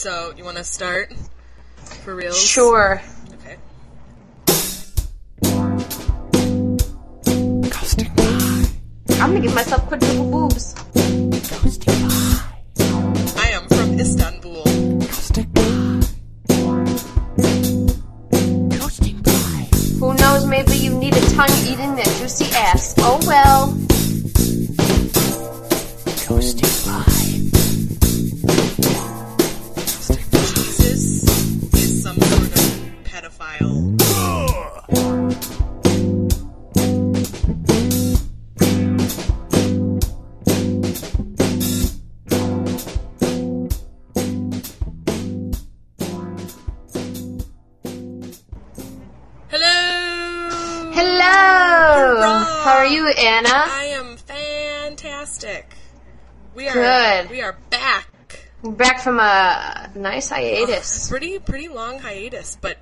So, you want to start for real? Sure. Okay. I'm gonna give myself quadruple boobs. I am from Istanbul. Back from a nice hiatus. Pretty pretty long hiatus, but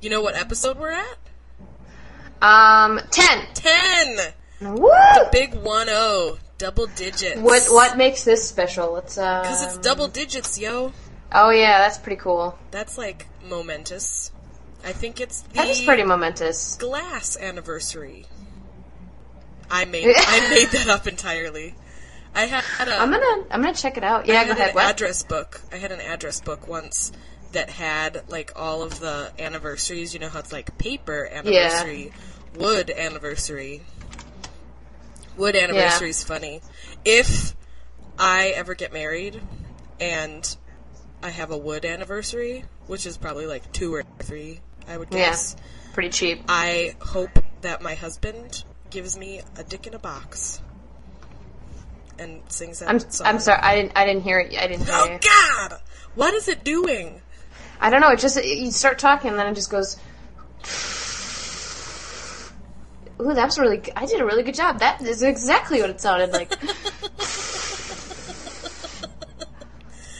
you know what episode we're at? Um, ten. 10. Woo! Big 1-0. Double digits. What what makes this special? It's uh. Cuz it's double digits, yo. Oh yeah, that's pretty cool. That's like momentous. I think it's the That is pretty momentous. glass anniversary. I made I made that up entirely. I had a I'm gonna I'm gonna check it out. I Yeah, had go ahead. an What? address book. I had an address book once that had like all of the anniversaries. You know how it's like paper anniversary, wood anniversary. Wood anniversary is funny. If I ever get married and I have a wood anniversary, which is probably like two or three, I would Yeah, guess. pretty cheap. I hope that my husband gives me a dick in a box and sings that I'm song. I'm sorry. I didn't I didn't hear it. I didn't hear it. Oh you. God! What is it doing? I don't know. It just you start talking and then it just goes. Ooh, that was really. I did a really good job. That is exactly what it sounded like.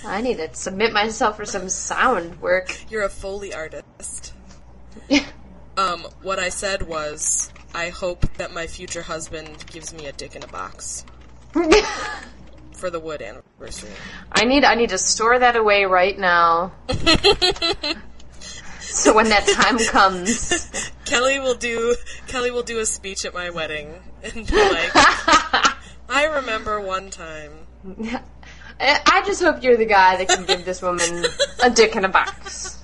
I need to submit myself for some sound work. You're a foley artist. Um, what I said was, I hope that my future husband gives me a dick in a box for the wood anniversary. I need. I need to store that away right now. so when that time comes, Kelly will do. Kelly will do a speech at my wedding and be like, "I remember one time." I just hope you're the guy that can give this woman a dick in a box.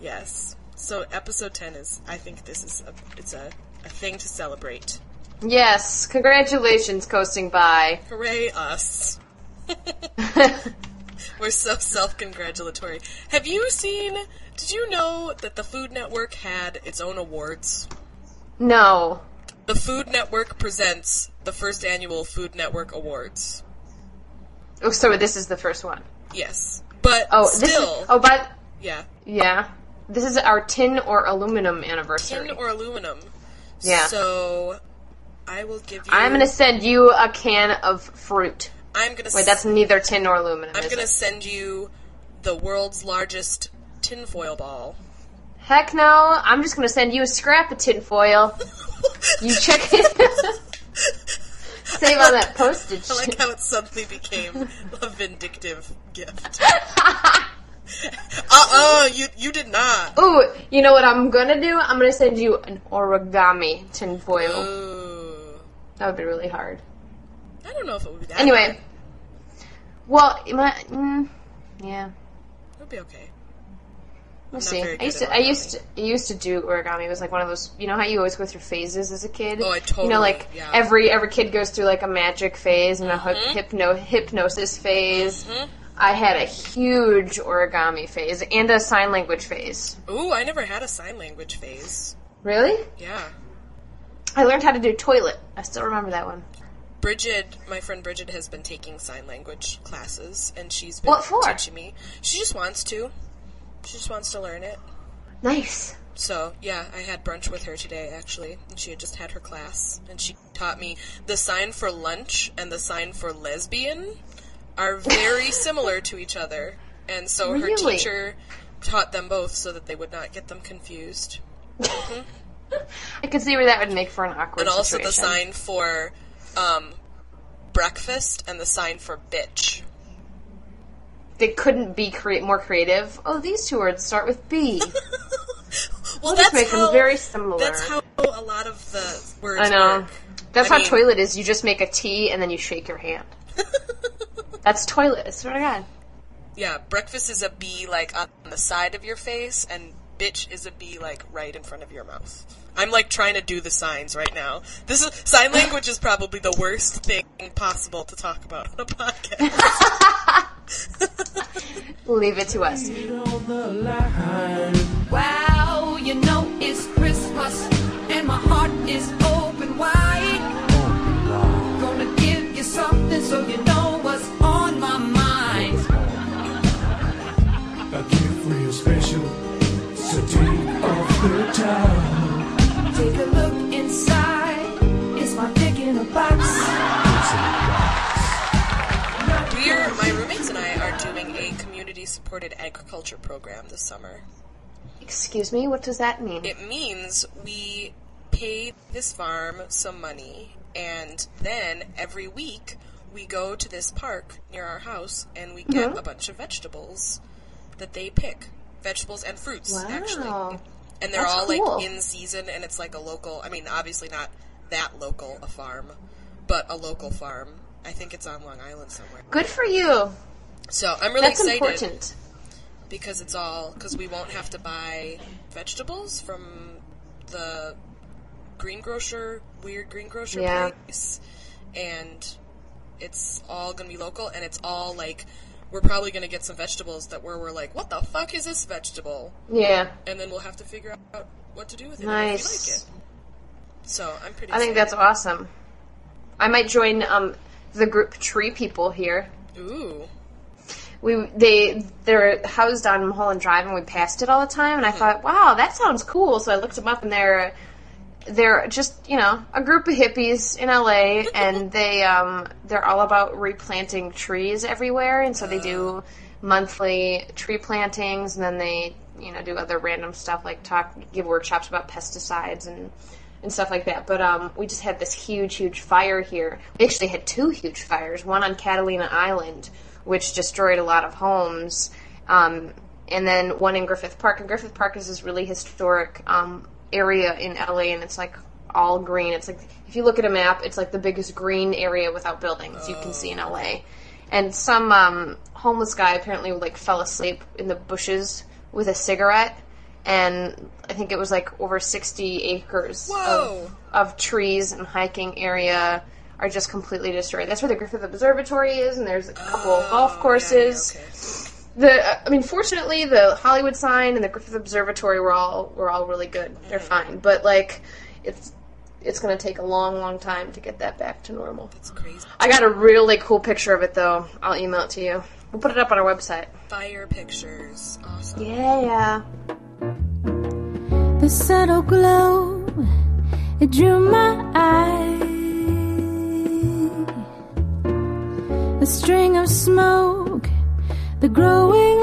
Yes. So episode ten is. I think this is a. It's a, a thing to celebrate. Yes, congratulations, coasting by. Hooray us. We're so self-congratulatory. Have you seen? Did you know that the Food Network had its own awards? No. The Food Network presents the first annual Food Network Awards. Oh, so this is the first one. Yes, but Oh, this still, is. Oh, but yeah, yeah, this is our tin or aluminum anniversary. tin or aluminum. Yeah. So I will give you. I'm gonna send you a can of fruit. I'm gonna. Wait, that's neither tin nor aluminum. I'm gonna it? send you the world's largest tinfoil ball. Heck no! I'm just gonna send you a scrap of tinfoil. You check it. Save on that postage. I like how it suddenly became a vindictive gift. Uh-uh, you you did not. Ooh, you know what I'm gonna do? I'm gonna send you an origami tinfoil. Ooh. That would be really hard. I don't know if it would be that Anyway, hard. well, my, mm, yeah. It would be okay. We'll see. I used to, I used to, I used to do origami. It was like one of those, you know how you always go through phases as a kid. Oh, I totally. You know, like yeah. every every kid goes through like a magic phase and a Mm-hmm. hypno hypnosis phase. I had a huge origami phase and a sign language phase. Ooh, I never had a sign language phase. Really? Yeah. I learned how to do toilet. I still remember that one. Bridget, my friend Bridget, has been taking sign language classes, and she's been What for? teaching me. She just wants to. She just wants to learn it. Nice. So, yeah, I had brunch with her today, actually. And she had just had her class. And she taught me the sign for lunch and the sign for lesbian are very similar to each other. And so her teacher taught them both so that they would not get them confused. Mm-hmm. I could see where that would make for an awkward And also the sign for um, breakfast and the sign for bitch. they couldn't be create more creative. Oh, these two words start with B. well, we'll that's just make how, them very similar. That's how a lot of the words I know. work. That's I how mean- toilet is. You just make a T and then you shake your hand. That's toilet. I swear to God. Yeah, breakfast is a B like on the side of your face, and bitch is a B like right in front of your mouth. I'm like trying to do the signs right now. This is sign language is probably the worst thing possible to talk about on a podcast. Leave it to us. Wow, you know it's Christmas and my heart is open wide. Gonna give you something so you know what's on my mind. A gift real special. So take off the towel. Take a look inside. Is my dick in a box? We're my roommates and I are doing a community supported agriculture program this summer. Excuse me, what does that mean? It means we pay this farm some money, and then every week we go to this park near our house and we get Mhm. a bunch of vegetables that they pick. Vegetables and fruits, Wow. actually. And they're That's all cool. like in season, and it's like a local, I mean, obviously not that local, a farm, but a local farm. I think it's on Long Island somewhere. Good for you. So I'm really That's excited important. because it's all because we won't have to buy vegetables from the greengrocer, weird greengrocer Yeah. place, and it's all gonna be local, and it's all like we're probably gonna get some vegetables that where we're like, what the fuck is this vegetable? Yeah. And then we'll have to figure out what to do with it. and if we Nice. like it. So I'm pretty. I think that's awesome. I might join um, the group Tree People here. Ooh. We they they're housed on Mulholland Drive, and we passed it all the time. And I thought, wow, that sounds cool. So I looked them up, and they're they're just you know a group of hippies in LA, and they um they're all about replanting trees everywhere. And so they do monthly tree plantings, and then they you know do other random stuff like talk give workshops about pesticides and and stuff like that. But um, we just had this huge, huge fire here. We actually had two huge fires. One on Catalina Island, which destroyed a lot of homes, um, and then one in Griffith Park. And Griffith Park is this really historic um, area in LA, and it's like all green. It's like if you look at a map, it's like the biggest green area without buildings you can see in LA. And some um, homeless guy apparently like fell asleep in the bushes with a cigarette, and I think it was like over sixty acres Whoa. of, of trees and hiking area are just completely destroyed. That's where the Griffith Observatory is, and there's a couple of golf Oh, yeah, courses. yeah, okay. The uh, I mean, fortunately, the Hollywood sign and the Griffith Observatory were all were all really good. They're mm-hmm. fine, but like, it's it's going to take a long, long time to get that back to normal. It's crazy. I got a really cool picture of it though. I'll email it to you. We'll put it up on our website. Fire pictures. Awesome. Yeah, yeah. The subtle glow, it drew my eye. A string of smoke, the growing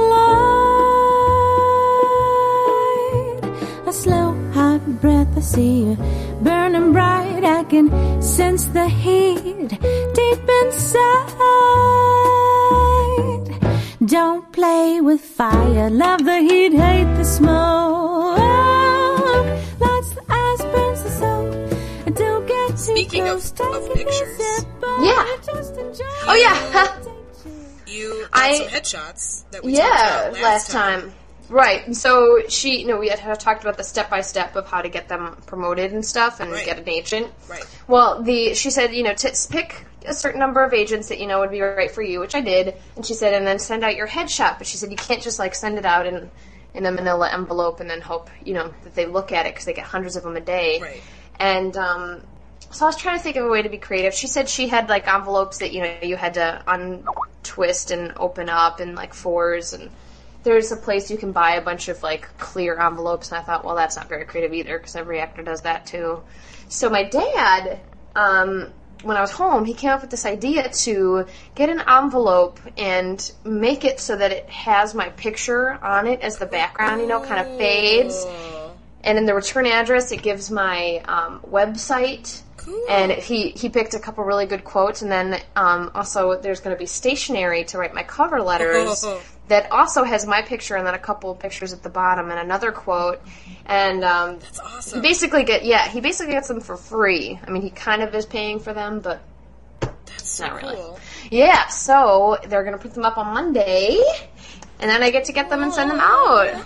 light. A slow, hot breath, I see you burning bright. I can sense the heat deep inside. Don't play with fire, love the heat, hate the smoke. Lights the eyes, burns the soul. Don't get Speaking of- close, of pictures. Yeah. Oh, yeah. You got I- some headshots that we yeah, talked about last time. Right. So she, you know, we had had talked about the step by step of how to get them promoted and stuff, and Right. get an agent. Right. Well, the she said, you know, to pick a certain number of agents that you know would be right for you, which I did. And she said, and then send out your headshot. But she said you can't just like send it out in in a Manila envelope and then hope you know that they look at it because they get hundreds of them a day. Right. And um, so I was trying to think of a way to be creative. She said she had like envelopes that you know you had to untwist and open up in like fours and there's a place you can buy a bunch of like clear envelopes and I thought well that's not very creative either because every actor does that too. So my dad um, when I was home, he came up with this idea to get an envelope and make it so that it has my picture on it as the background, you know, kind of fades. Oh, And in the return address, it gives my um, website Cool. And he he picked a couple really good quotes, and then um, also there's going to be stationery to write my cover letters. Oh. That also has my picture and then a couple of pictures at the bottom and another quote, and um, That's awesome. basically get yeah he basically gets them for free. I mean he kind of is paying for them, but That's so not really. cool. yeah. So they're gonna put them up on Monday, and then I get to get them and send them out.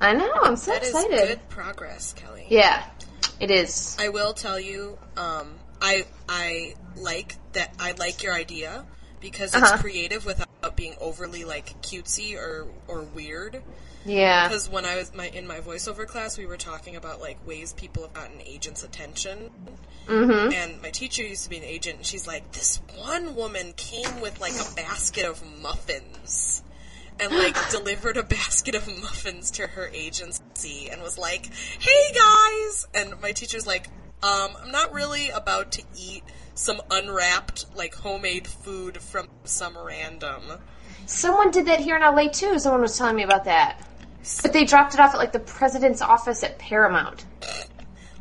I know. I'm so That is excited. good progress, Kelly. Yeah, it is. I will tell you, um, I I like that. I like your idea because it's Uh-huh. creative without being overly like cutesy or or weird. Yeah. Because when I was my in my voiceover class, we were talking about like ways people have gotten agents' attention. Mm-hmm. And my teacher used to be an agent, and she's like, "This one woman came with like a basket of muffins." And like delivered a basket of muffins to her agency and was like, "Hey guys!" And my teacher's like, "Um, I'm not really about to eat some unwrapped like homemade food from some random." Someone did that here in LA too. Someone was telling me about that. But they dropped it off at like the president's office at Paramount.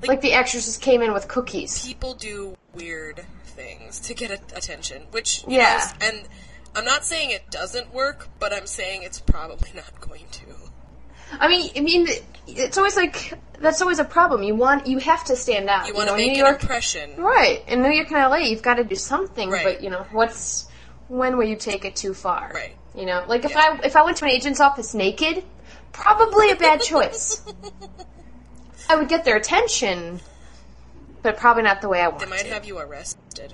Like the actress just came in with cookies. people do weird things to get a- attention, which Yeah. know, and I'm not saying it doesn't work, but I'm saying it's probably not going to. I mean, I mean, it's always like that's always a problem. You want, you have to stand out. You want know, to in make New an York, impression. right? In New York and LA, you've got to do something. Right. But you know, what's when will you take it too far? Right. You know, like if Yeah. I if I went to an agent's office naked, probably a bad choice. I would get their attention, but probably not the way I want They might to. have you arrested.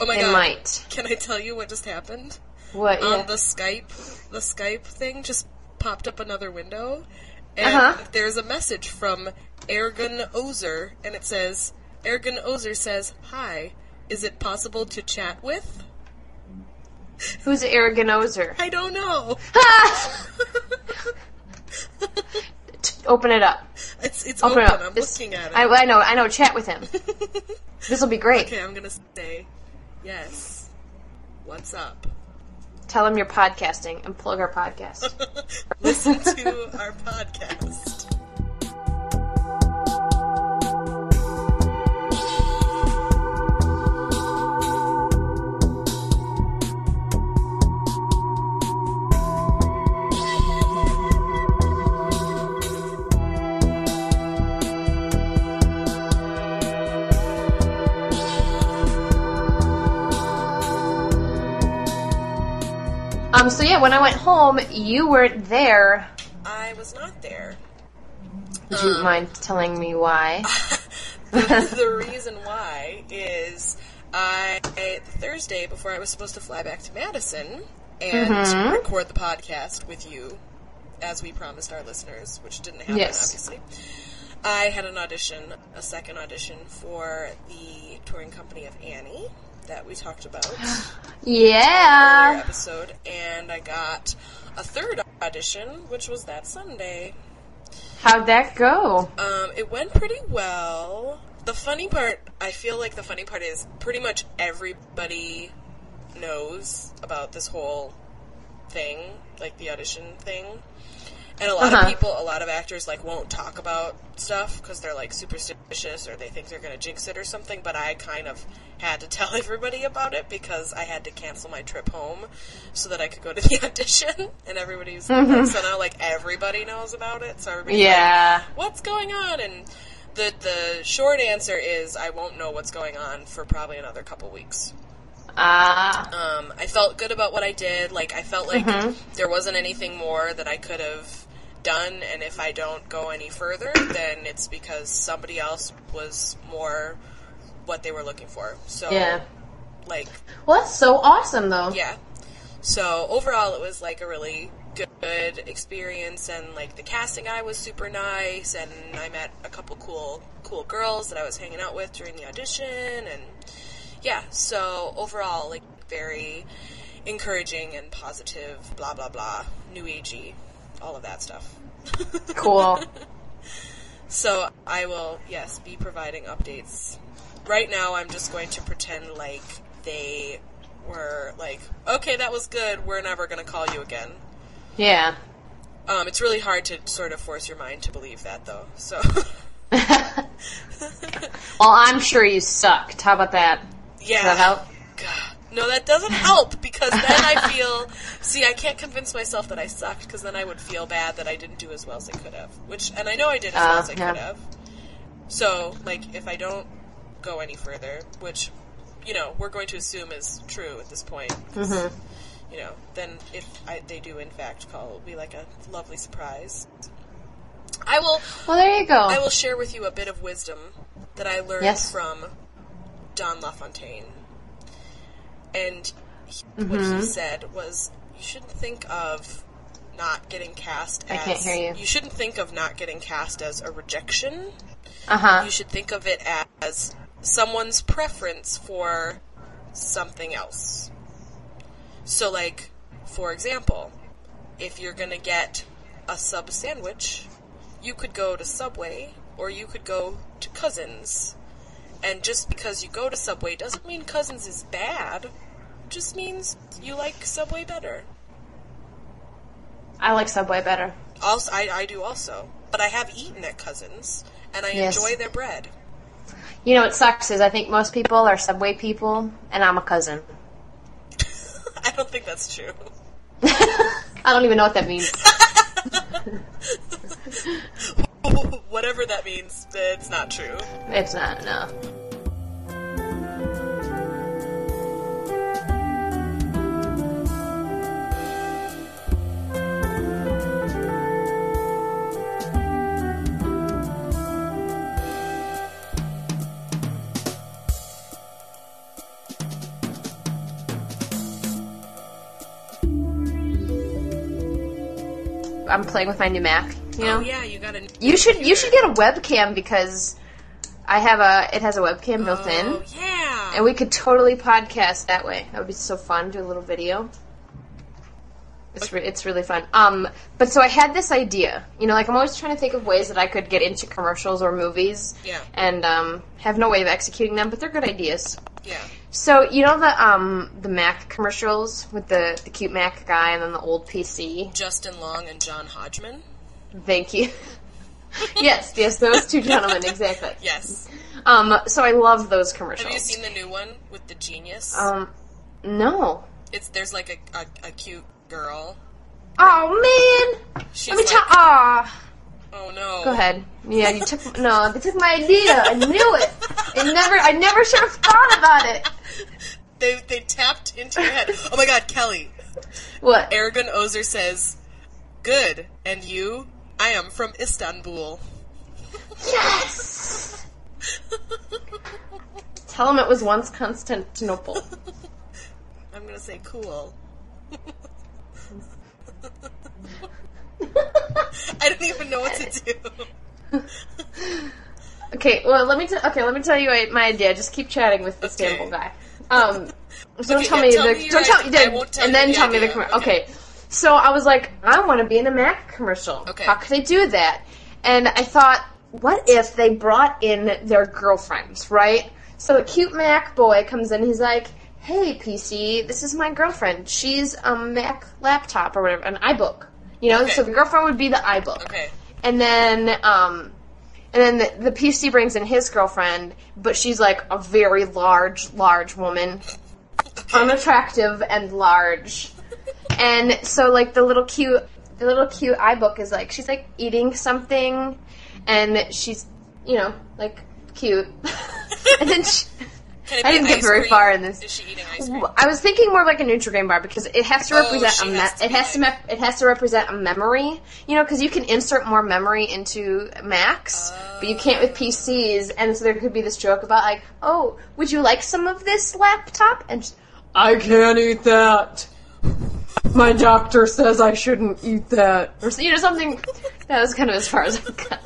Oh my They god! might. Can I tell you what just happened? What? On Yeah. Um, the Skype, the Skype thing just popped up another window, and Uh-huh. there's a message from Ergun Ozer, and it says, "Ergun Ozer says, hi. Is it possible to chat with?" Who's Araganozer? I don't know. Ah! Open it up. It's it's Open open. it up. I'm This- looking at it. I, I know. I know. Chat with him. this will be great. okay, I'm gonna say yes. What's up? Tell them you're podcasting and plug our podcast. Listen to our podcast. Um. So yeah, when I went home, you weren't there. I was not there. Would you mind telling me why? the, reason why is I Thursday before I was supposed to fly back to Madison and record the podcast with you, as we promised our listeners, which didn't happen Yes. obviously. I had an audition, a second audition for the touring company of Annie that we talked about Yeah. episode, and I got a third audition, which was that Sunday. How'd that go? Um, it went pretty well. The funny part, I feel like the funny part is pretty much everybody knows about this whole thing, like the audition thing. And a lot Uh-huh. of people, a lot of actors, like won't talk about stuff because they're like superstitious or they think they're gonna jinx it or something. But I kind of had to tell everybody about it because I had to cancel my trip home so that I could go to the audition. And everybody's so now like everybody knows about it. So everybody's like, Yeah. what's going on? And the the short answer is I won't know what's going on for probably another couple weeks. Ah. Um, I felt good about what I did. Like I felt like there wasn't anything more that I could have done, and if I don't go any further, then it's because somebody else was more what they were looking for. So, yeah. like, Well, that's so awesome, though. yeah. So overall, it was like a really good experience, and like the casting guy was super nice, and I met a couple cool cool girls that I was hanging out with during the audition, and yeah. So overall, like very encouraging and positive. Blah blah blah. New agey, all of that stuff. Cool. So I will, yes, be providing updates. Right now, I'm just going to pretend like they were like, okay, that was good. We're never going to call you again. yeah. Um, it's really hard to sort of force your mind to believe that, though. So, well, I'm sure you sucked. How about that? Yeah. Does that help? God. No, that doesn't help because then I feel. See, I can't convince myself that I sucked because then I would feel bad that I didn't do as well as I could have. Which, and I know I did as well Uh, as I yeah. could have. So, like, if I don't go any further, which, you know, we're going to assume is true at this point. Mm-hmm. you know, then if I, they do in fact call, it'll be like a lovely surprise. I will. Well, there you go. I will share with you a bit of wisdom that I learned Yes. from Don LaFontaine. And he, what Mm-hmm. he said was, you shouldn't think of not getting cast I as. can't hear you. shouldn't think of not getting cast as a rejection. Uh huh. You should think of it as someone's preference for something else. So, like, for example, if you're gonna get a sub sandwich, you could go to Subway or you could go to Cousins. And just because you go to Subway doesn't mean Cousins is bad. It Just means you like Subway better. I like Subway better. Also, I, I do also, but I have eaten at Cousins, and I Yes. enjoy their bread. You know what sucks is I think most people are Subway people, and I'm a cousin. I don't think that's true. I don't even know what that means. Whatever that means, it's not true. It's not, no. I'm playing with my new Mac, you know? Oh yeah, you got a. You should you should get a webcam because I have a it has a webcam built in. Oh yeah. And we could totally podcast that way. That would be so fun. Do a little video. It's re- it's really fun. Um, but so I had this idea. You know, like I'm always trying to think of ways that I could get into commercials or movies. Yeah. And um, have no way of executing them, but they're good ideas. yeah. So you know the um the Mac commercials with the the cute Mac guy and then the old PC. Justin Long and John Hodgman. Thank you. yes, yes, those two gentlemen exactly. Yes. Um, so I love those commercials. Have you seen the new one with the genius? Um, no. it's there's like a, a, a cute girl. Oh man. She's Let me like, tell. Ah. oh no. Go ahead. Yeah, you took no. They took my idea. I knew it. I never. I never should have thought about it. They they tapped into your head. Oh my God, Kelly. What? Aragon Ozer says, "Good, and you? I am from Istanbul." Yes. Tell him it was once Constantinople. I'm gonna say cool. I don't even know what to do. Okay. Well, let me. T- okay, let me tell you my idea. Just keep chatting with the Okay. Istanbul guy. Um. so don't Okay, tell yeah, me tell the. me don't tell me. idea. I the- tell and then the tell me the. idea. commer- Okay. okay. So I was like, I want to be in a Mac commercial. Okay. How could I do that? And I thought, what if they brought in their girlfriends, right? So a cute Mac boy comes in. He's like, "Hey, PC, this is my girlfriend. She's a Mac laptop or whatever, an iBook. You know, Okay. so the girlfriend would be the iBook. Okay. And then, um, and then the, the PC brings in his girlfriend, but she's like a very large, large woman, unattractive and large. And so, like the little cute, the little cute iBook is like she's like eating something, and she's, you know, like cute. and then she, I didn't get very cream? far in this. Is she eating ice cream? I was thinking more of like a Nutrigrain bar because it has to Oh, represent she a me- has it has to me- it has to represent a memory. You know, because you can insert more memory into Macs, but you can't with PCs. And so there could be this joke about like, oh, would you like some of this laptop? And she- I can't eat that. My doctor says I shouldn't eat that. or you know something. That was kind of as far as I got.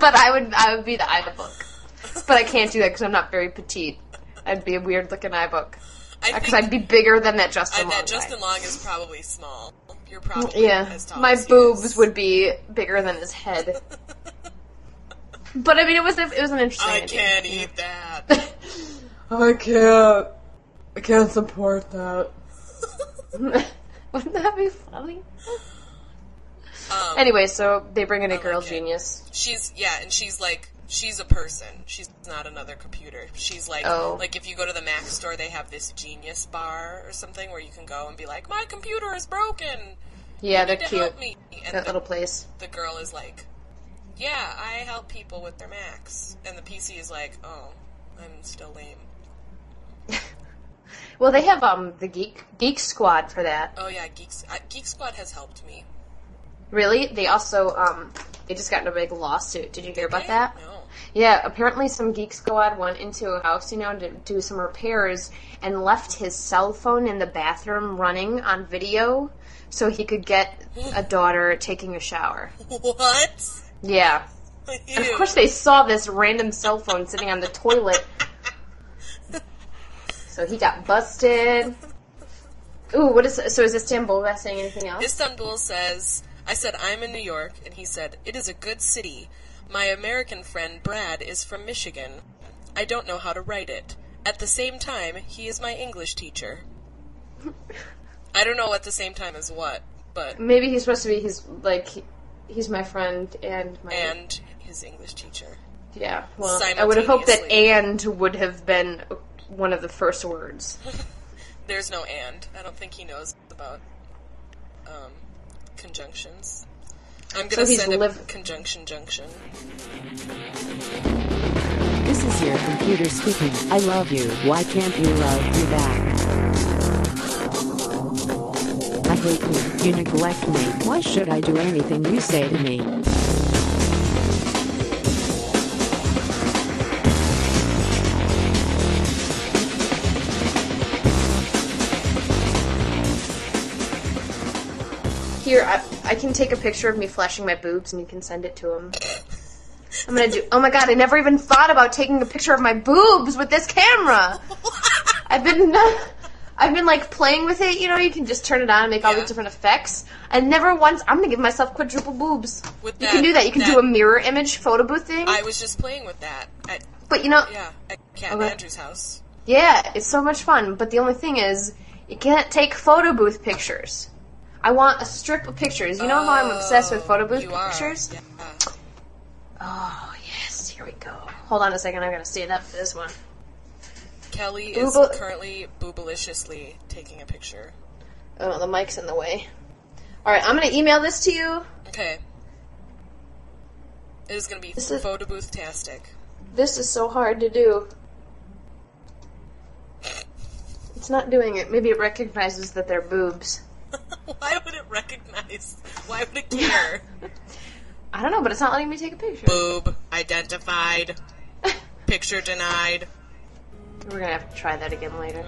but I would I would be the iBook, but I can't do that because I'm not very petite. I'd be a weird looking iBook I uh, because I'd be bigger than that I, Justin Long that guy. Justin Long is probably small. You're probably Yeah, as tall my boobs is. would be bigger than his head. but I mean, it was a, it was an interesting. I idea. can't eat that. I can't. I can't support that. Wouldn't that be funny? Um, Anyway, so they bring in a I girl like genius. she's yeah, and she's like she's a person. She's not another computer. She's like Oh. like if you go to the Mac store, they have this genius bar or something where you can go and be like, my computer is broken. Yeah, You they're need to cute. help me. And That the, little place. the girl is like, yeah, I help people with their Macs, and the PC is like, oh, I'm still lame. Well, they have um the geek geek squad for that. Oh yeah, Geeks uh, Geek Squad has helped me. Really? They also um they just got in a big lawsuit. Did you hear about that? No. Yeah, apparently some geek squad went into a house, you know, to do some repairs and left his cell phone in the bathroom running on video so he could get a daughter taking a shower. What? Yeah. And of course they saw this random cell phone sitting on the toilet. So he got busted. Ooh, what is so is Istanbul saying anything else? Istanbul says, I said, I'm in New York, and he said, it is a good city. My American friend Brad is from Michigan. I don't know how to write it. At the same time, he is my English teacher. I don't know at the same time as what, but, Maybe he's supposed to be he's like he's my friend and my and his English teacher. Yeah, well, I would have hoped that "and" would have been one of the first words. There's no and. I don't think he knows about um, conjunctions. I'm So gonna he's send a liv- conjunction junction. This is your computer speaking. I love you. Why can't you love me back? I hate you. You neglect me. Why should I do anything you say to me? Here, I, I can take a picture of me flashing my boobs, and you can send it to him. I'm gonna do. Oh my god! I never even thought about taking a picture of my boobs with this camera. I've been, I've been like playing with it. You know, you can just turn it on and make all Yeah. these different effects. And never once. I'm gonna give myself quadruple boobs. With you can do that. You can do a mirror image photo booth thing. I was just playing with that at but you know, yeah at Cat Okay. Andrew's house. Yeah, it's so much fun, but the only thing is, you can't take photo booth pictures. I want a strip of pictures. You know how I'm obsessed with photo booth oh, pictures? Yeah. Oh, yes, here we go. Hold on a second, I'm going to stand up for this one. Kelly is currently boobaliciously taking a picture. Oh, the mic's in the way. Alright, I'm gonna email this to you. Okay. It is gonna be This is- photo booth tastic. This is so hard to do. It's not doing it. Maybe it recognizes that they're boobs. Why would it recognize? Why would it care? I don't know, but it's not letting me take a picture. Boob identified. Picture denied. We're gonna have to try that again later.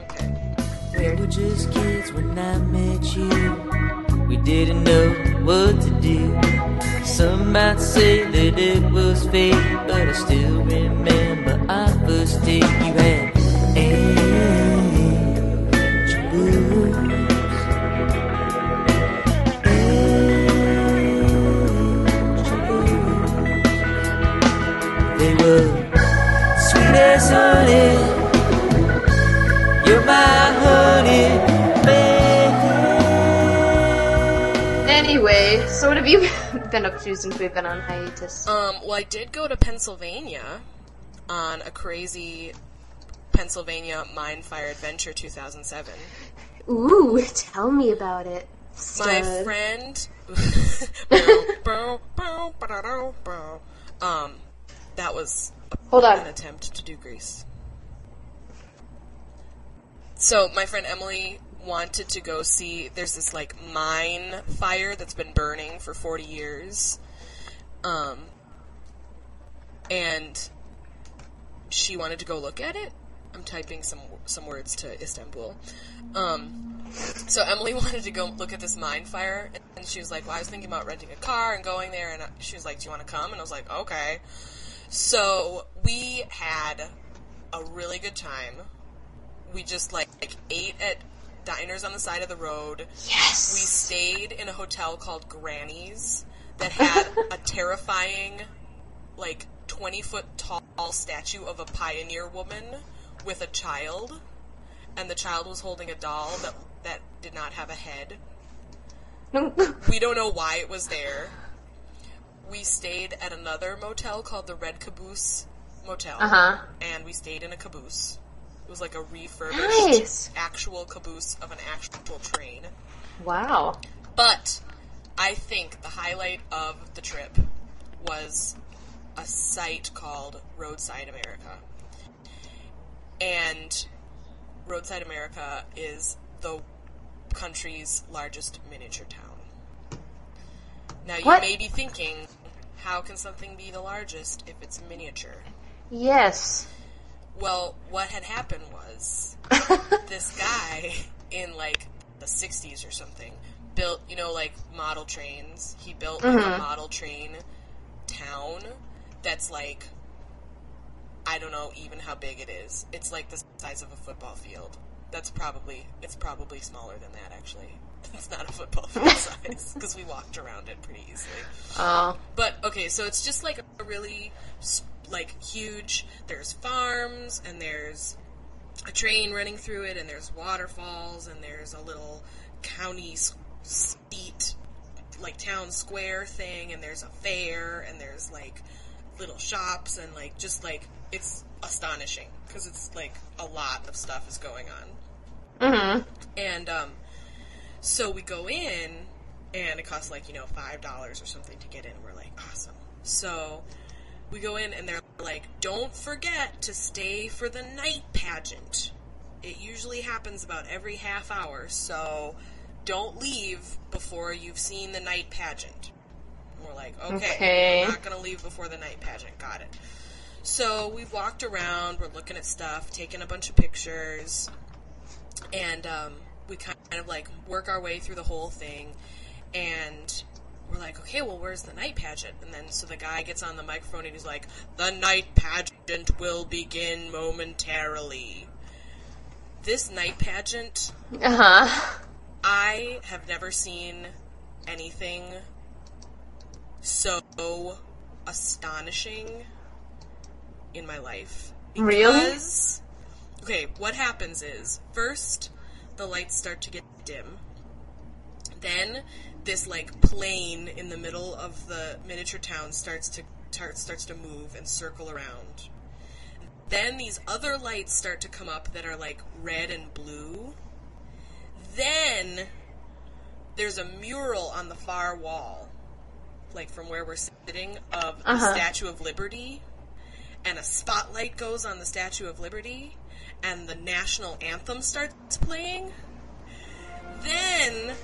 We were just kids when I met you. We didn't know what to do. Some might say that it was fate, but I still remember our first date. Been up to since we've been on hiatus? Um, well, I did go to Pennsylvania on a crazy Pennsylvania Mine Fire Adventure 2007. Ooh, tell me about it. My friend. Um, that was Hold on. an attempt to do grease. So my friend Emily wanted to go see. There's this like mine fire that's been burning for 40 years, um, and she wanted to go look at it. I'm typing some some words to Istanbul. Um, so Emily wanted to go look at this mine fire, and she was like, "Well, I was thinking about renting a car and going there." And she was like, "Do you want to come?" And I was like, "Okay." So we had a really good time. We just like, like ate at diners on the side of the road. Yes. We stayed in a hotel called Granny's that had a terrifying, like, 20 foot tall statue of a pioneer woman with a child. And the child was holding a doll that, that did not have a head. We don't know why it was there. We stayed at another motel called the Red Caboose Motel. Uh-huh. And we stayed in a caboose. Was like a refurbished Nice. actual caboose of an actual train. wow. But I think the highlight of the trip was a site called Roadside America. And Roadside America is the country's largest miniature town. Now you What? may be thinking, how can something be the largest if it's miniature? Yes. Well, what had happened was this guy in like the 60s or something built, you know, like model trains. He built like a mm-hmm. model train town that's like I don't know even how big it is. It's like the size of a football field. That's probably it's probably smaller than that actually. It's not a football field size because we walked around it pretty easily. Oh. But okay, so it's just like a really like huge. There's farms and there's a train running through it, and there's waterfalls, and there's a little county s- seat, like town square thing, and there's a fair, and there's like little shops, and like just like it's astonishing because it's like a lot of stuff is going on. Mm-hmm. And um, so we go in, and it costs like you know five dollars or something to get in. We're like, awesome. So we go in, and they're like, don't forget to stay for the night pageant. It usually happens about every half hour, so don't leave before you've seen the night pageant. And we're like, okay, Okay. we're not gonna leave before the night pageant. Got it. So we've walked around, we're looking at stuff, taking a bunch of pictures, and um, we kind of like work our way through the whole thing, and we're like, okay, well, where's the night pageant? And then so the guy gets on the microphone and he's like, the night pageant will begin momentarily. This night pageant, Uh-huh. I have never seen anything so astonishing in my life. Really? Okay, what happens is first the lights start to get dim. Then this like plane in the middle of the miniature town starts to tar- starts to move and circle around. Then these other lights start to come up that are like red and blue. Then there's a mural on the far wall, like from where we're sitting, of the Uh-huh. Statue of Liberty. And a spotlight goes on the Statue of Liberty, and the national anthem starts playing. Then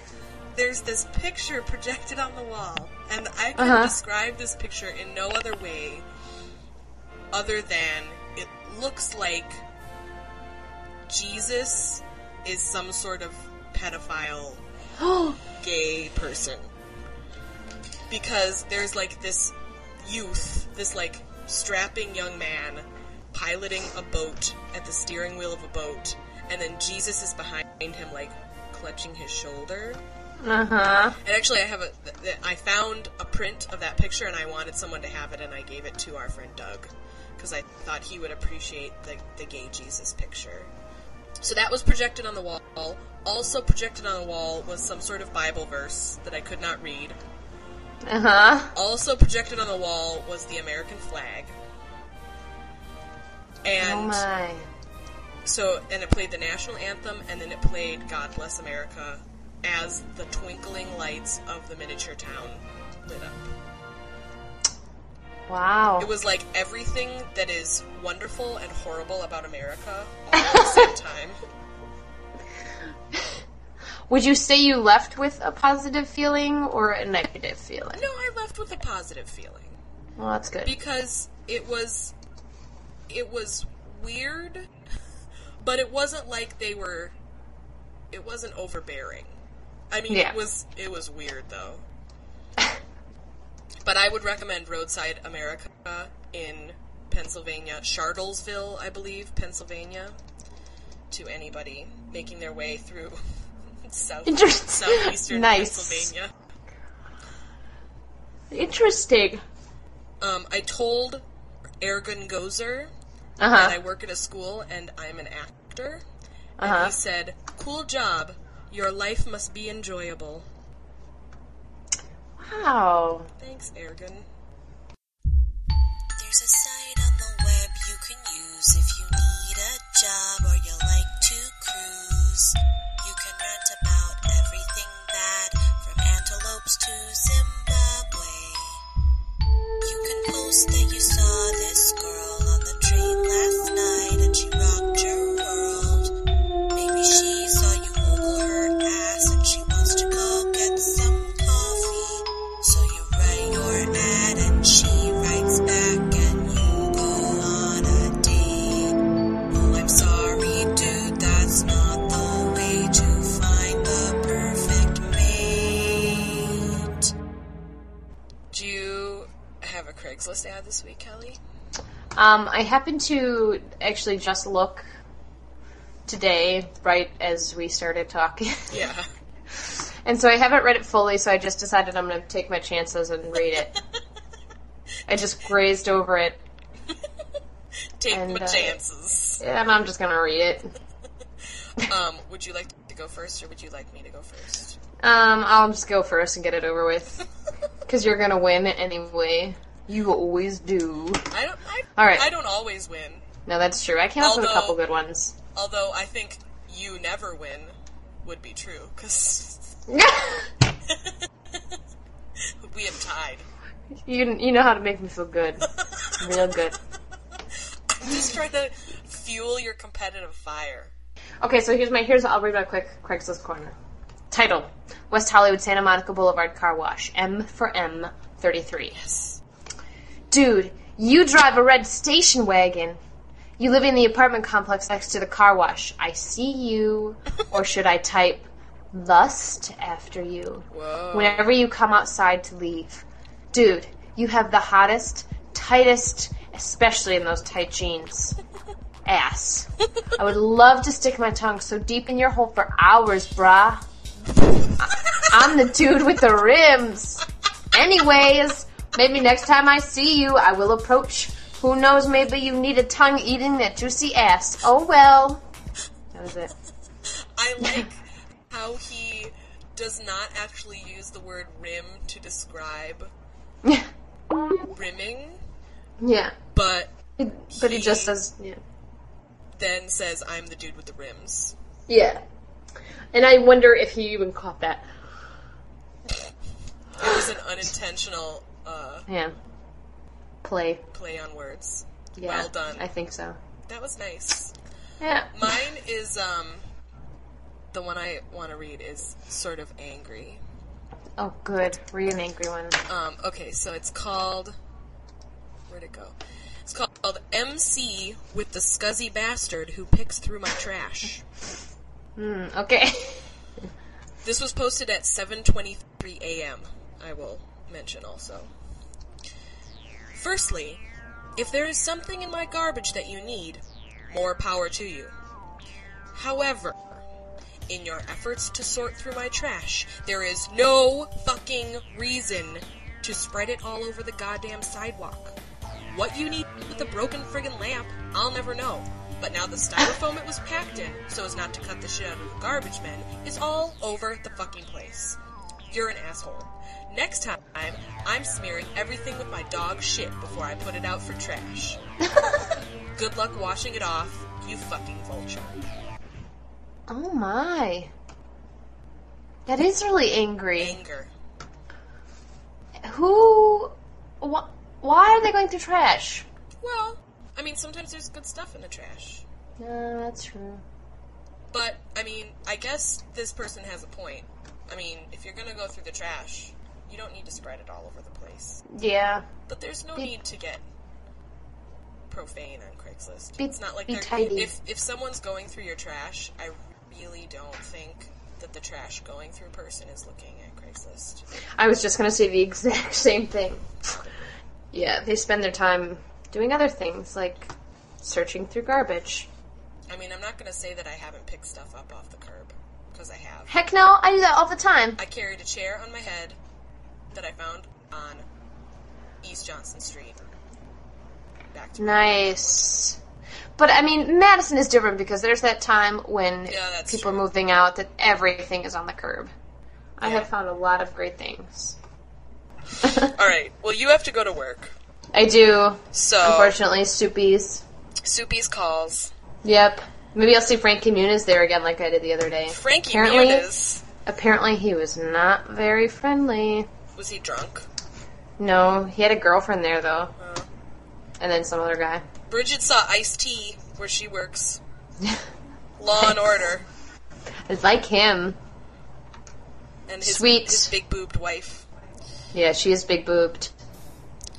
there's this picture projected on the wall, and I can Uh-huh. describe this picture in no other way other than it looks like Jesus is some sort of pedophile gay person. Because there's like this youth, this like strapping young man piloting a boat at the steering wheel of a boat, and then Jesus is behind him, like clutching his shoulder. Uh-huh. And actually, I have a. th- th- I found a print of that picture, and I wanted someone to have it, and I gave it to our friend Doug because I thought he would appreciate the the gay Jesus picture. So that was projected on the wall. Also projected on the wall was some sort of Bible verse that I could not read. Uh-huh. Also projected on the wall was the American flag. Oh my. so, and it played the national anthem, and then it played God Bless America as the twinkling lights of the miniature town lit up. Wow. It was like everything that is wonderful and horrible about America all at the same time. Would you say you left with a positive feeling or a negative feeling? No, I left with a positive feeling Well, that's good. because it was it was weird, but it wasn't like they were it wasn't overbearing. I mean, Yeah. it was it was weird though. but I would recommend Roadside America in Pennsylvania, Shartlesville, I believe, Pennsylvania, to anybody making their way through south southeastern Nice. Pennsylvania. Interesting. Um, I told Ergun Gozer that Uh-huh. I work at a school and I'm an actor. And Uh-huh. he said, Cool job. Your life must be enjoyable. Wow. Thanks, Ergun. There's a site on the web you can use if you need a job or you like to cruise. You can rant about everything bad from antelopes to Zimbabwe. You can post that you saw Um, I happened to actually just look today, right as we started talking. Yeah. And so I haven't read it fully, so I just decided I'm going to take my chances and read it. I just grazed over it, Take And, my uh, chances. Yeah, and I'm just going to read it. Um, would you like to go first, or would you like me to go first? Um, I'll just go first and get it over with. Because you're going to win anyway. You always do. I don't. I, All right. I don't always win. No, that's true. I came up with a couple good ones. Although I think you never win would be true because we have tied. you, you know how to make me feel good. Real good. I'm just trying to fuel your competitive fire. Okay, so here's my here's I'll read my quick Craigslist corner. Title: West Hollywood Santa Monica Boulevard Car Wash. M for M, 33. Yes. Dude, you drive a red station wagon. You live in the apartment complex next to the car wash. I see you. or should I type lust after you? Whoa. Whenever you come outside to leave. Dude, you have the hottest, tightest, especially in those tight jeans. Ass. I would love to stick my tongue so deep in your hole for hours, brah. I'm the dude with the rims. Anyways, maybe next time I see you, I will approach. Who knows, maybe you need a tongue eating that juicy ass. Oh well. That was it. I like how he does not actually use the word rim to describe rimming, yeah. but But he just says, yeah. then says, "I'm the dude with the rims." Yeah. And I wonder if he even caught that. It was an unintentional uh, Yeah. Play. play on words. Yeah. Well done. I think so. That was nice. Yeah. Mine is um the one I want to read is sort of angry. Oh, good. Read an angry one. Um, okay, so it's called. Where'd it go? It's called MC with the scuzzy bastard who picks through my trash. Hmm, okay. This was posted at 7:23 a.m. I will mention also. Firstly, if there is something in my garbage that you need, more power to you. However, in your efforts to sort through my trash, there is no fucking reason to spread it all over the goddamn sidewalk. What you need with a broken friggin' lamp, I'll never know. But now the styrofoam it was packed in, so as not to cut the shit out of the garbage men, is all over the fucking place. You're an asshole. Next time, I'm smearing everything with my dog shit before I put it out for trash. Good luck washing it off, you fucking vulture. Oh my. That is really angry. Anger. Who. Wh- why are they going through trash? Well, I mean, sometimes there's good stuff in the trash. No, that's true. But, I mean, I guess this person has a point. I mean, if you're gonna go through the trash, you don't need to spread it all over the place. Yeah. But there's no Be- need to get profane on Craigslist. Be- it's not like be they're tidy. if if someone's going through your trash, I really don't think that the trash going through person is looking at Craigslist. I was just going to say the exact same thing. Yeah, they spend their time doing other things, like searching through garbage. I mean, I'm not gonna say that I haven't picked stuff up off the curb I have. Heck no, I do that all the time. I carried a chair on my head that I found on East Johnson Street. Back to Nice. But I mean, Madison is different because there's that time when Yeah, people true. are moving out that everything is on the curb. I have found a lot of great things. All right. Well, you have to go to work. I do. So Unfortunately, Soupies. Soupy's calls. Yep. Maybe I'll see Frankie Muniz there again, like I did the other day. Frankie apparently, Muniz. apparently he was not very friendly. Was he drunk? No, he had a girlfriend there though, Oh. and then some other guy. Bridget saw Ice T where she works. Law and Order. It's like him. And his, Sweet. his big boobed wife. Yeah, she is big boobed.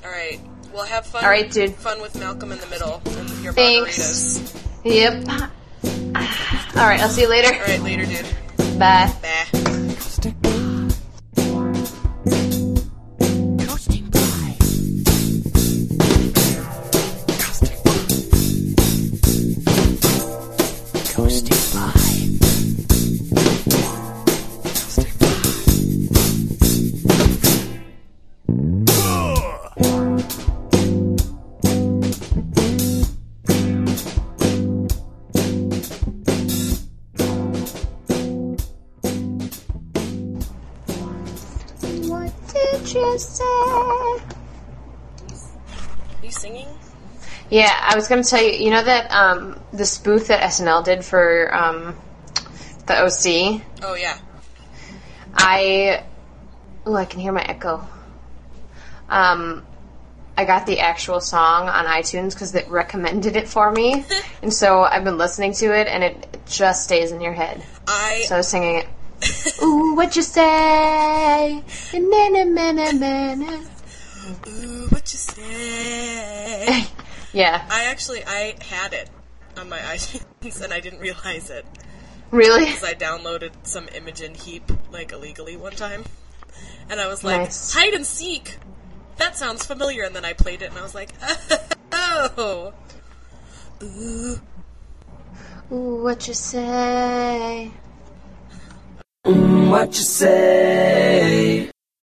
All right. Well, have fun. All right, dude. Fun with Malcolm in the Middle and your Thanks. margaritas. Yep. All right, I'll see you later. All right, later, dude. Bye. Bah. Are you singing? Yeah, I was gonna tell you. You know that um, the spoof that SNL did for um, the OC. Oh yeah. I oh, I can hear my echo. Um, I got the actual song on iTunes because it recommended it for me, and so I've been listening to it, and it just stays in your head. I So I was singing it. Ooh, what you say? Na, na, na, na, na, na. Ooh, what you say? Yeah, I actually I had it on my iTunes and I didn't realize it really. because I downloaded some Imogen Heap like illegally one time, and I was like Nice. hide and seek. That sounds familiar, and then I played it and I was like, oh. Ooh, Ooh, what you say? Mm, what you say?